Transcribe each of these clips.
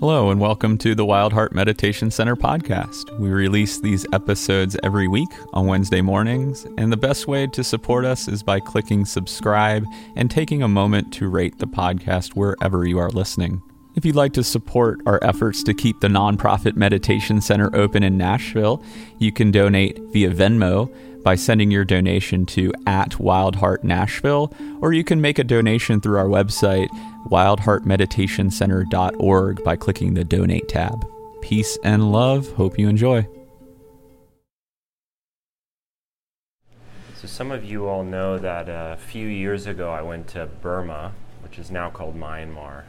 Hello, and welcome to the Wild Heart Meditation Center podcast. We release these episodes every week on Wednesday mornings, and the best way to support us is by clicking subscribe and taking a moment to rate the podcast wherever you are listening. If you'd like to support our efforts to keep the nonprofit meditation center open in Nashville, you can donate via Venmo by sending your donation to at Wildheart Nashville, or you can make a donation through our website, wildheartmeditationcenter.org, by clicking the donate tab. Peace and love. Hope you enjoy. So, some of you all know that a few years ago I went to Burma, which is now called Myanmar,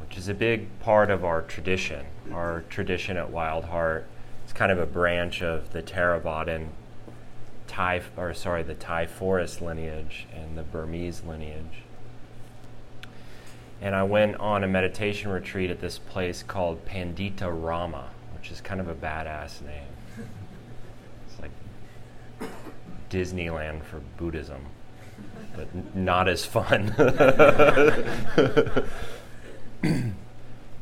which is a big part of our tradition. Our tradition at Wild Heart is kind of a branch of the Theravadan Thai, or sorry, the Thai forest lineage and the Burmese lineage. And I went on a meditation retreat at this place called Panditarama, which is kind of a badass name. It's like Disneyland for Buddhism, but n- not as fun.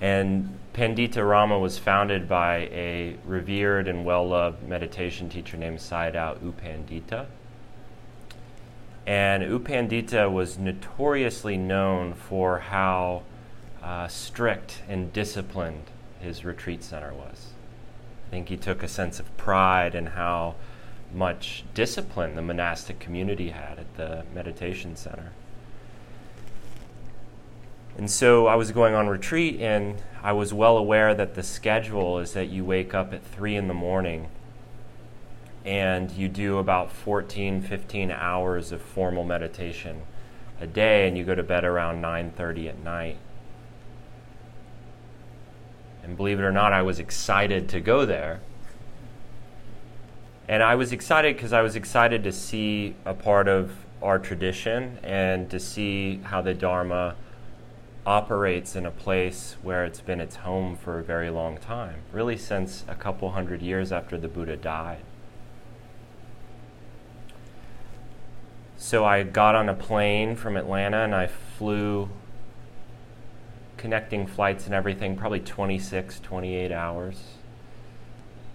and Panditarama was founded by a revered and well loved meditation teacher named Sayadaw U Pandita. And U Pandita was notoriously known for how uh, strict and disciplined his retreat center was. I think he took a sense of pride in how much discipline the monastic community had at the meditation center. And so I was going on retreat, and I was well aware that the schedule is that you wake up at 3 in the morning and you do about 14, 15 hours of formal meditation a day, and you go to bed around 9.30 at night. And believe it or not, I was excited to go there. And I was excited because I was excited to see a part of our tradition and to see how the Dharma operates in a place where it's been its home for a very long time, really since a couple hundred years after the Buddha died. So I got on a plane from Atlanta and I flew connecting flights and everything, probably 26, 28 hours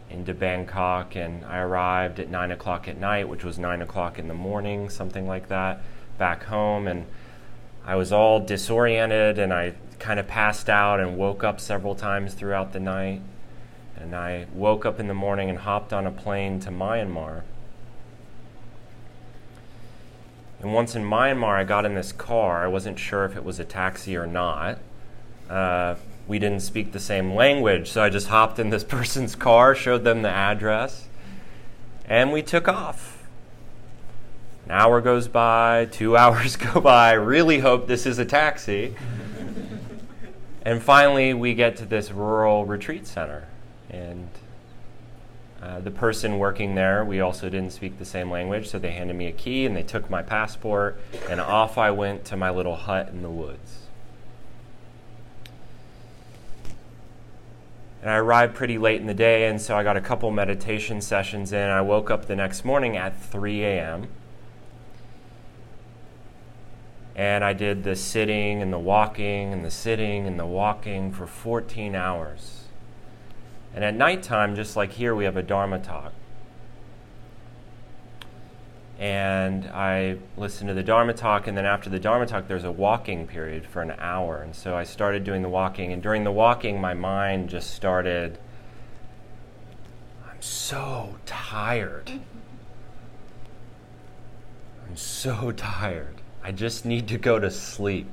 into Bangkok. And I arrived at 9 o'clock at night, which was 9 o'clock in the morning, something like that, back home. And I was all disoriented and I kind of passed out and woke up several times throughout the night. And I woke up in the morning and hopped on a plane to Myanmar. And once in Myanmar, I got in this car. I wasn't sure if it was a taxi or not. Uh, we didn't speak the same language, so I just hopped in this person's car, showed them the address, and we took off. An hour goes by, two hours go by, really hope this is a taxi. and finally, we get to this rural retreat center. And uh, the person working there, we also didn't speak the same language, so they handed me a key and they took my passport, and off I went to my little hut in the woods. And I arrived pretty late in the day, and so I got a couple meditation sessions in. I woke up the next morning at 3 a.m. And I did the sitting and the walking and the sitting and the walking for 14 hours. And at nighttime, just like here, we have a Dharma talk. And I listened to the Dharma talk, and then after the Dharma talk, there's a walking period for an hour. And so I started doing the walking, and during the walking, my mind just started I'm so tired. I'm so tired. I just need to go to sleep.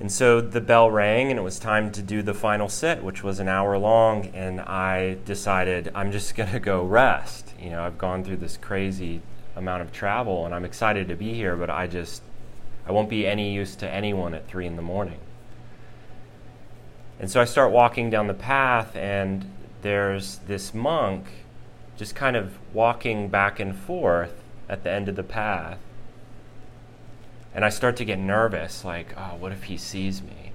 And so the bell rang, and it was time to do the final sit, which was an hour long. And I decided I'm just going to go rest. You know, I've gone through this crazy amount of travel, and I'm excited to be here, but I just, I won't be any use to anyone at three in the morning. And so I start walking down the path, and there's this monk just kind of walking back and forth at the end of the path. And I start to get nervous, like, oh, what if he sees me?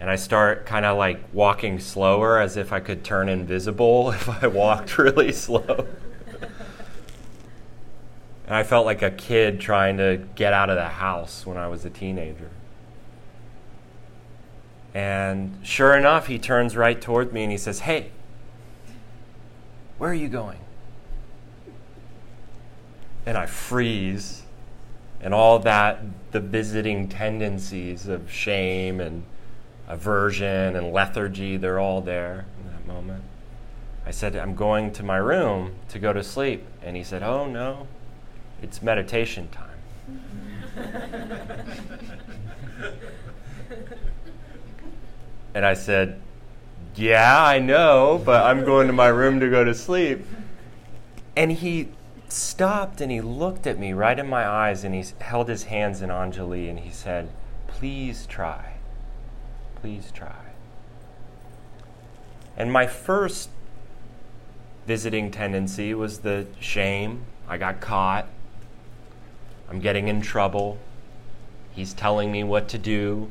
And I start kind of like walking slower as if I could turn invisible if I walked really slow. and I felt like a kid trying to get out of the house when I was a teenager. And sure enough, he turns right toward me and he says, Hey, where are you going? And I freeze. And all that, the visiting tendencies of shame and aversion and lethargy, they're all there in that moment. I said, I'm going to my room to go to sleep. And he said, Oh, no, it's meditation time. and I said, Yeah, I know, but I'm going to my room to go to sleep. And he stopped and he looked at me right in my eyes and he held his hands in Anjali and he said, Please try. Please try. And my first visiting tendency was the shame. I got caught. I'm getting in trouble. He's telling me what to do.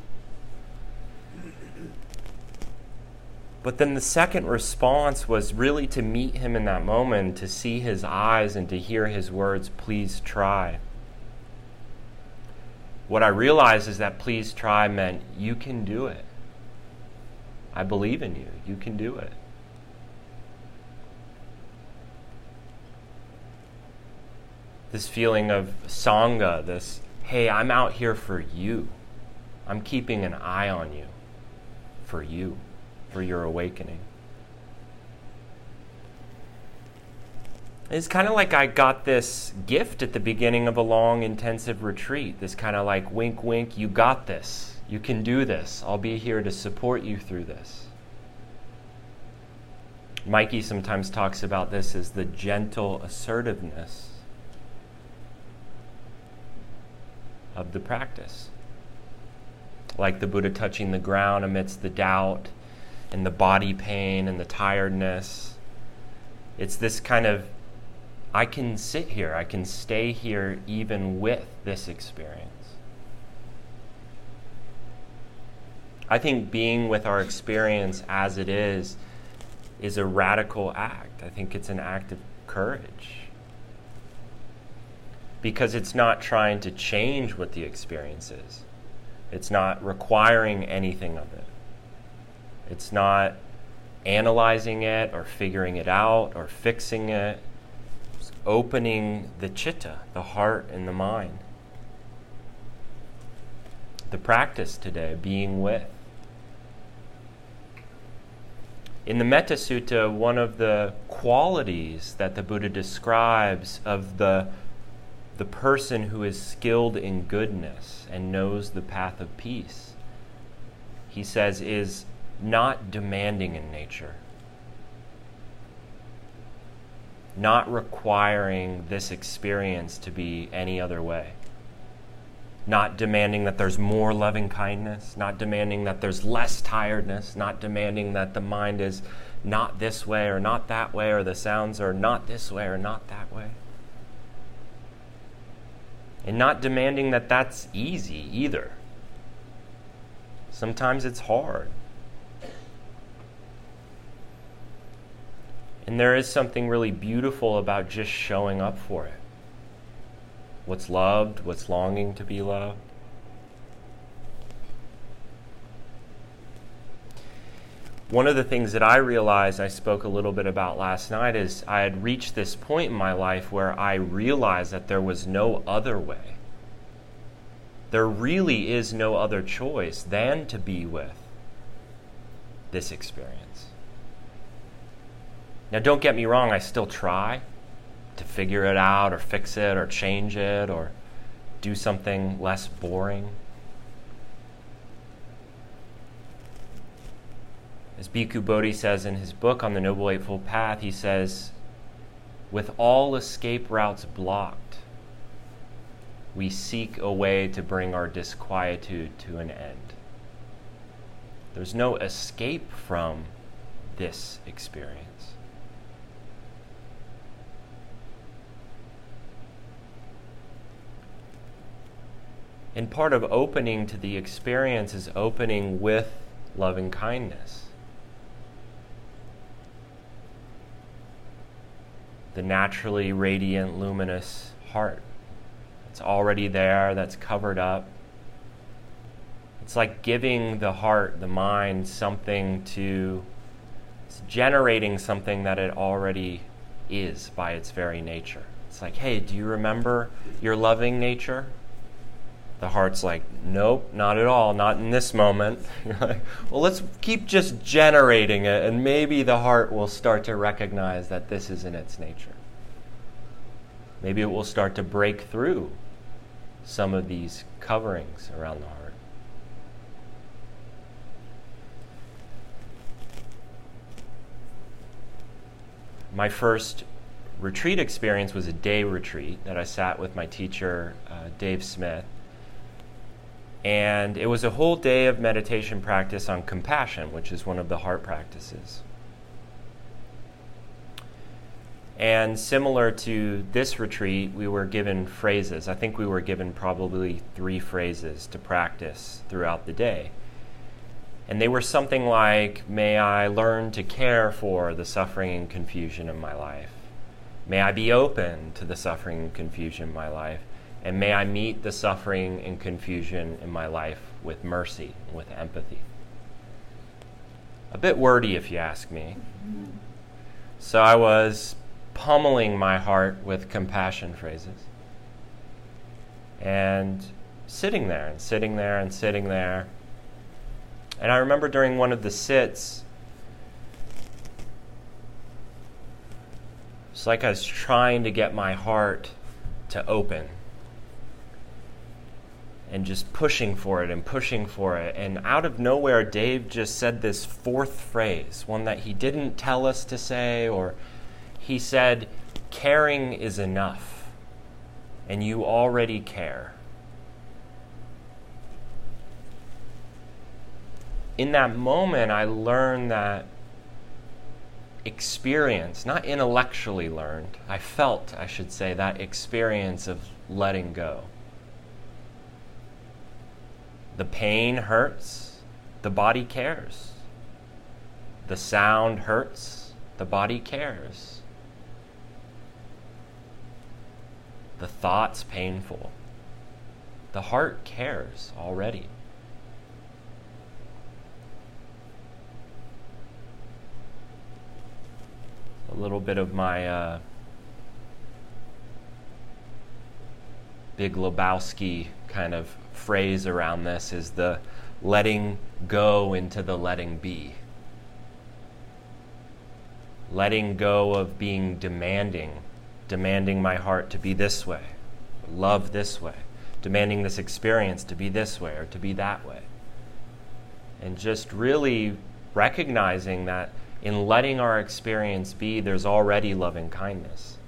But then the second response was really to meet him in that moment, to see his eyes and to hear his words, please try. What I realized is that please try meant you can do it. I believe in you. You can do it. This feeling of Sangha, this, hey, I'm out here for you. I'm keeping an eye on you for you for your awakening. It's kind of like I got this gift at the beginning of a long, intensive retreat. This kind of like wink, wink, you got this. You can do this. I'll be here to support you through this. Mikey sometimes talks about this as the gentle assertiveness of the practice. Like the Buddha touching the ground amidst the doubt and the body pain and the tiredness. It's this kind of, I can sit here, I can stay here even with this experience. I think being with our experience as it is is a radical act. I think it's an act of courage. Because it's not trying to change what the experience is, it's not requiring anything of it. It's not analyzing it or figuring it out or fixing it. It's opening the chitta, the heart and the mind. The practice today, being with. In the Metta Sutta, one of the qualities that the Buddha describes of the, the person who is skilled in goodness and knows the path of peace, he says, is not demanding in nature, not requiring this experience to be any other way, not demanding that there's more loving kindness, not demanding that there's less tiredness, not demanding that the mind is not this way or not that way, or the sounds are not this way or not that way. And not demanding that that's easy either. Sometimes it's hard. And there is something really beautiful about just showing up for it. What's loved, what's longing to be loved. One of the things that I realized I spoke a little bit about last night is I had reached this point in my life where I realized that there was no other way. There really is no other choice than to be with this experience. Now, don't get me wrong, I still try to figure it out or fix it or change it or do something less boring. As Bhikkhu Bodhi says in his book on the Noble Eightfold Path, he says, with all escape routes blocked, we seek a way to bring our disquietude to an end. There's no escape from this experience. And part of opening to the experience is opening with loving kindness. The naturally radiant, luminous heart. It's already there, that's covered up. It's like giving the heart, the mind, something to, it's generating something that it already is by its very nature. It's like, hey, do you remember your loving nature? The heart's like, nope, not at all, not in this moment. Well, let's keep just generating it, and maybe the heart will start to recognize that this is in its nature. Maybe it will start to break through some of these coverings around the heart. My first retreat experience was a day retreat that I sat with my teacher, uh, Dave Smith. And it was a whole day of meditation practice on compassion, which is one of the heart practices. And similar to this retreat, we were given phrases. I think we were given probably three phrases to practice throughout the day. And they were something like May I learn to care for the suffering and confusion in my life. May I be open to the suffering and confusion in my life. And may I meet the suffering and confusion in my life with mercy, with empathy. A bit wordy, if you ask me. So I was pummeling my heart with compassion phrases. And sitting there and sitting there and sitting there. And I remember during one of the sits, it's like I was trying to get my heart to open and just pushing for it and pushing for it. And out of nowhere, Dave just said this fourth phrase, one that he didn't tell us to say or he said, Caring is enough, and you already care. In that moment, I learned that experience, not intellectually learned, I felt, I should say, that experience of letting go. The pain hurts, the body cares. The sound hurts, the body cares. The thought's painful. The heart cares already. A little bit of my uh, Big Lebowski kind of phrase around this is the letting go into the letting be. Letting go of being demanding demanding my heart to be this way, love this way, demanding this experience to be this way or to be that way. And just really recognizing that in letting our experience be, there's already loving kindness.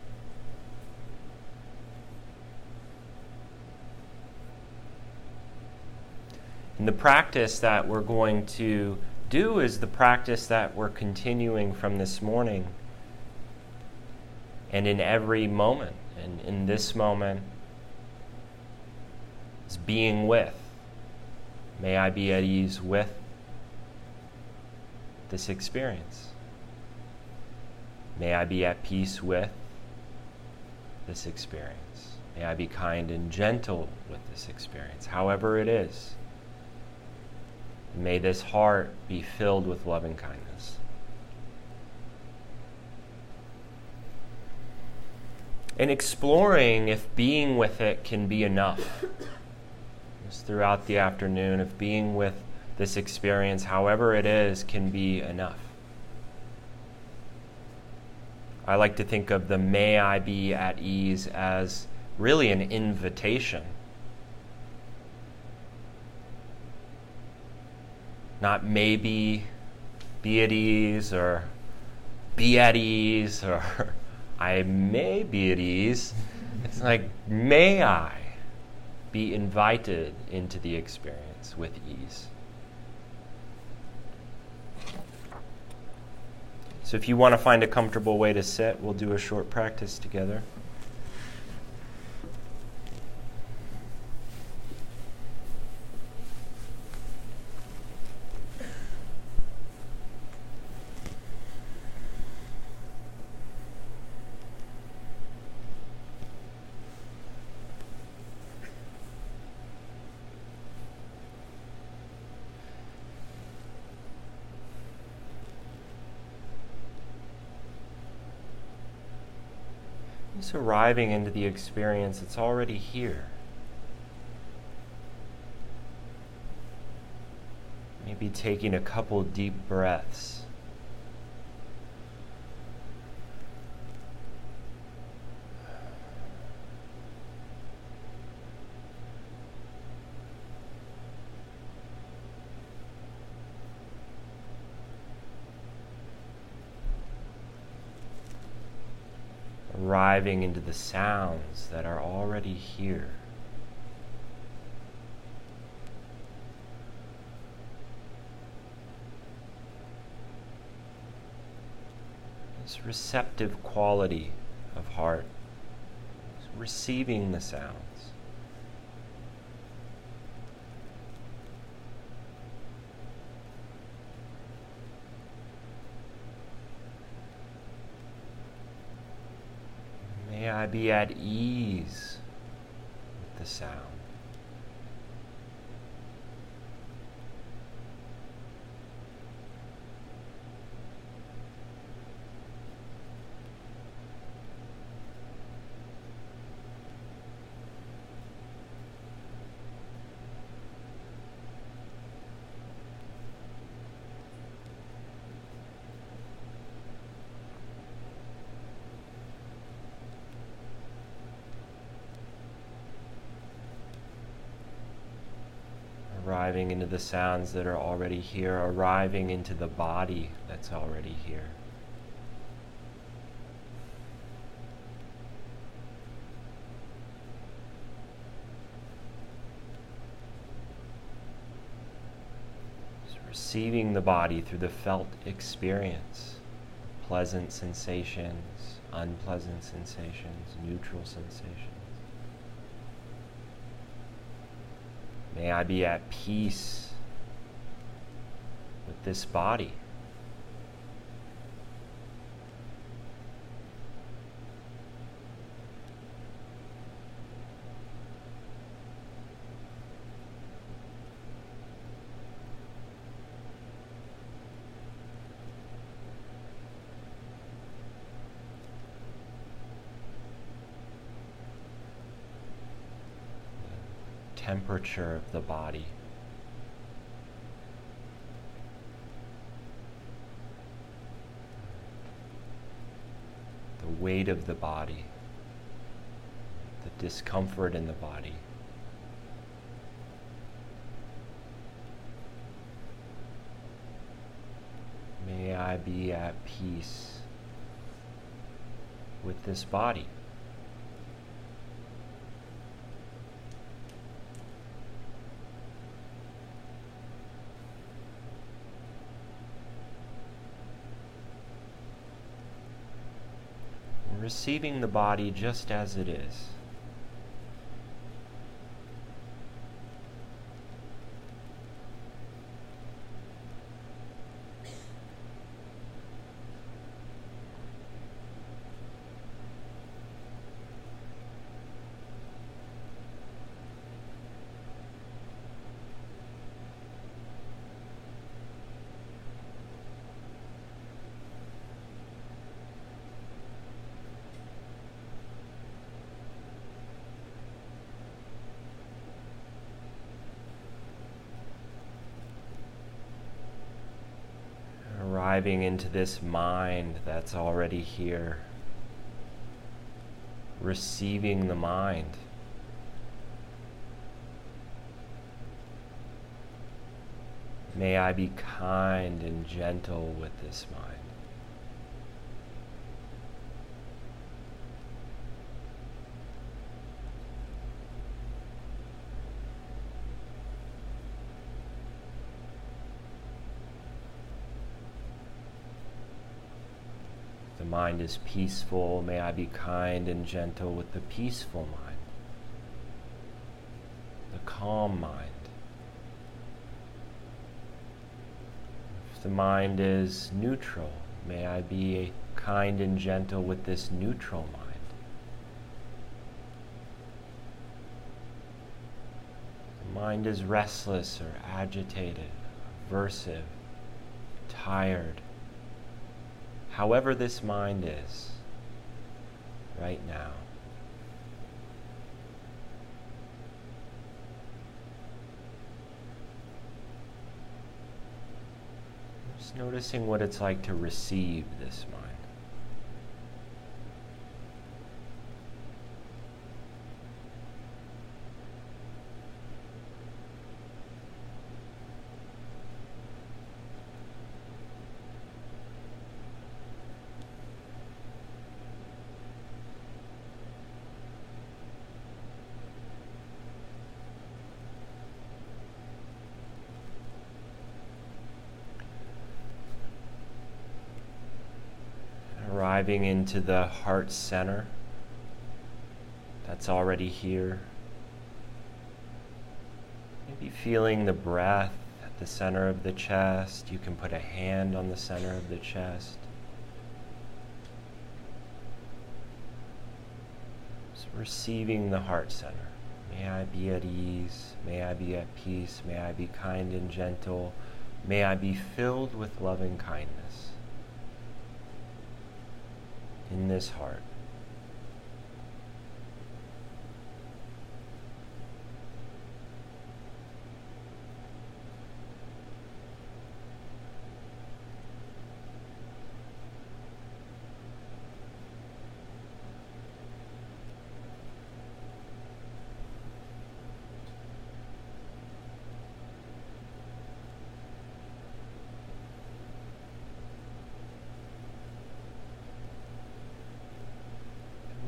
And the practice that we're going to do is the practice that we're continuing from this morning and in every moment. And in this moment, is being with. May I be at ease with this experience. May I be at peace with this experience. May I be kind and gentle with this experience, however it is. May this heart be filled with loving kindness. and exploring if being with it can be enough. Just throughout the afternoon, if being with this experience, however it is, can be enough. I like to think of the may I be at ease as really an invitation. Not maybe be at ease or be at ease or I may be at ease. It's like, may I be invited into the experience with ease? So, if you want to find a comfortable way to sit, we'll do a short practice together. Just arriving into the experience it's already here. Maybe taking a couple deep breaths. Arriving into the sounds that are already here. This receptive quality of heart, receiving the sounds. May I be at ease with the sound. Into the sounds that are already here, arriving into the body that's already here. Receiving the body through the felt experience, pleasant sensations, unpleasant sensations, neutral sensations. May I be at peace with this body. Temperature of the body. The weight of the body, the discomfort in the body. May I be at peace with this body. Receiving the body just as it is. Arriving into this mind that's already here, receiving the mind. May I be kind and gentle with this mind. the mind is peaceful, may I be kind and gentle with the peaceful mind, the calm mind. If the mind is neutral, may I be kind and gentle with this neutral mind. The mind is restless or agitated, aversive, tired however this mind is, right now. Just noticing what it's like to receive this mind. Arriving into the heart center that's already here. Maybe feeling the breath at the center of the chest. You can put a hand on the center of the chest. So receiving the heart center. May I be at ease. May I be at peace. May I be kind and gentle. May I be filled with loving kindness in this heart.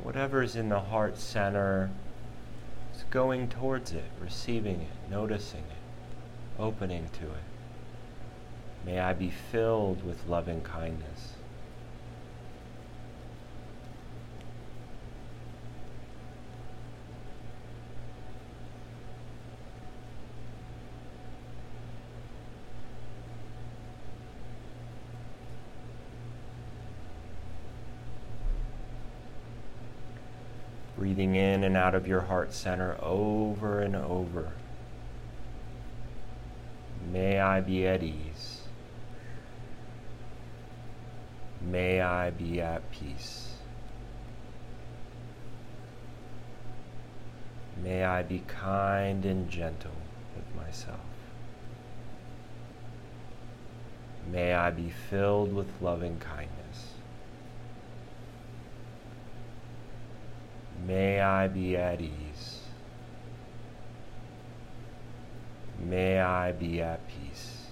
Whatever's in the heart center is going towards it, receiving it, noticing it, opening to it. May I be filled with loving kindness. Breathing in and out of your heart center over and over. May I be at ease. May I be at peace. May I be kind and gentle with myself. May I be filled with loving kindness. May I be at ease. May I be at peace.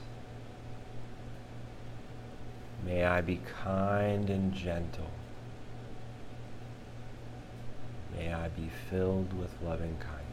May I be kind and gentle. May I be filled with loving kindness.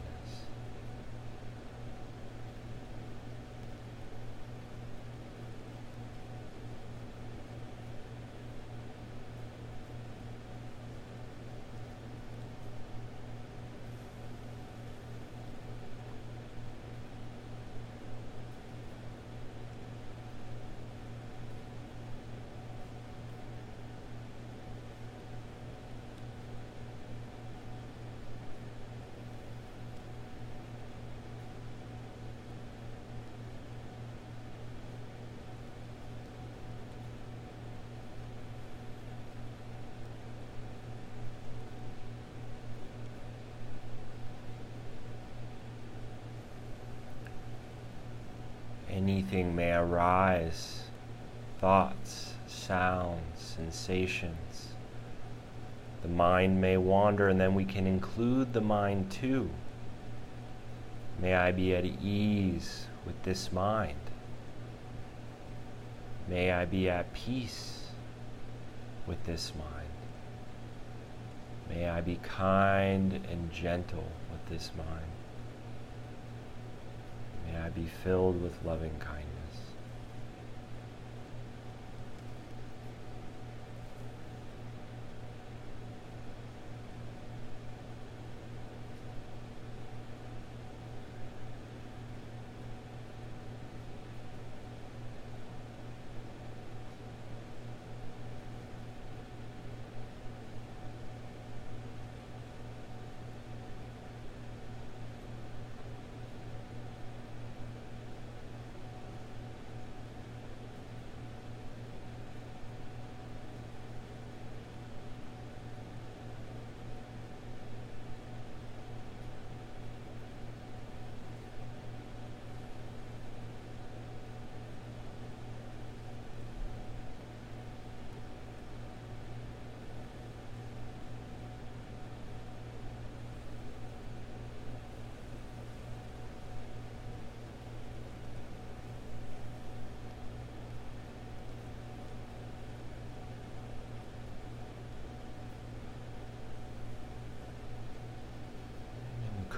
Anything may arise thoughts, sounds, sensations. The mind may wander, and then we can include the mind too. May I be at ease with this mind. May I be at peace with this mind. May I be kind and gentle with this mind. I be filled with loving kindness.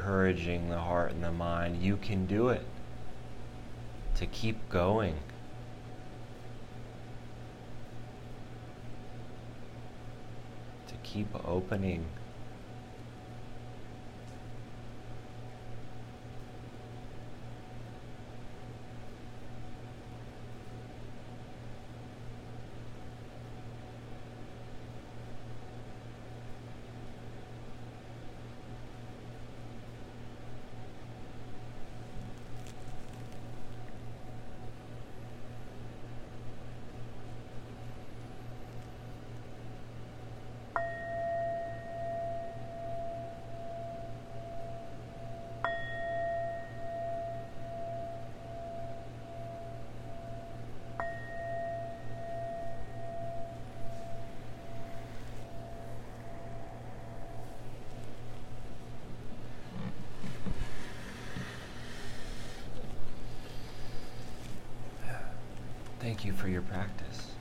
Encouraging the heart and the mind. You can do it. To keep going. To keep opening. Thank you for your practice.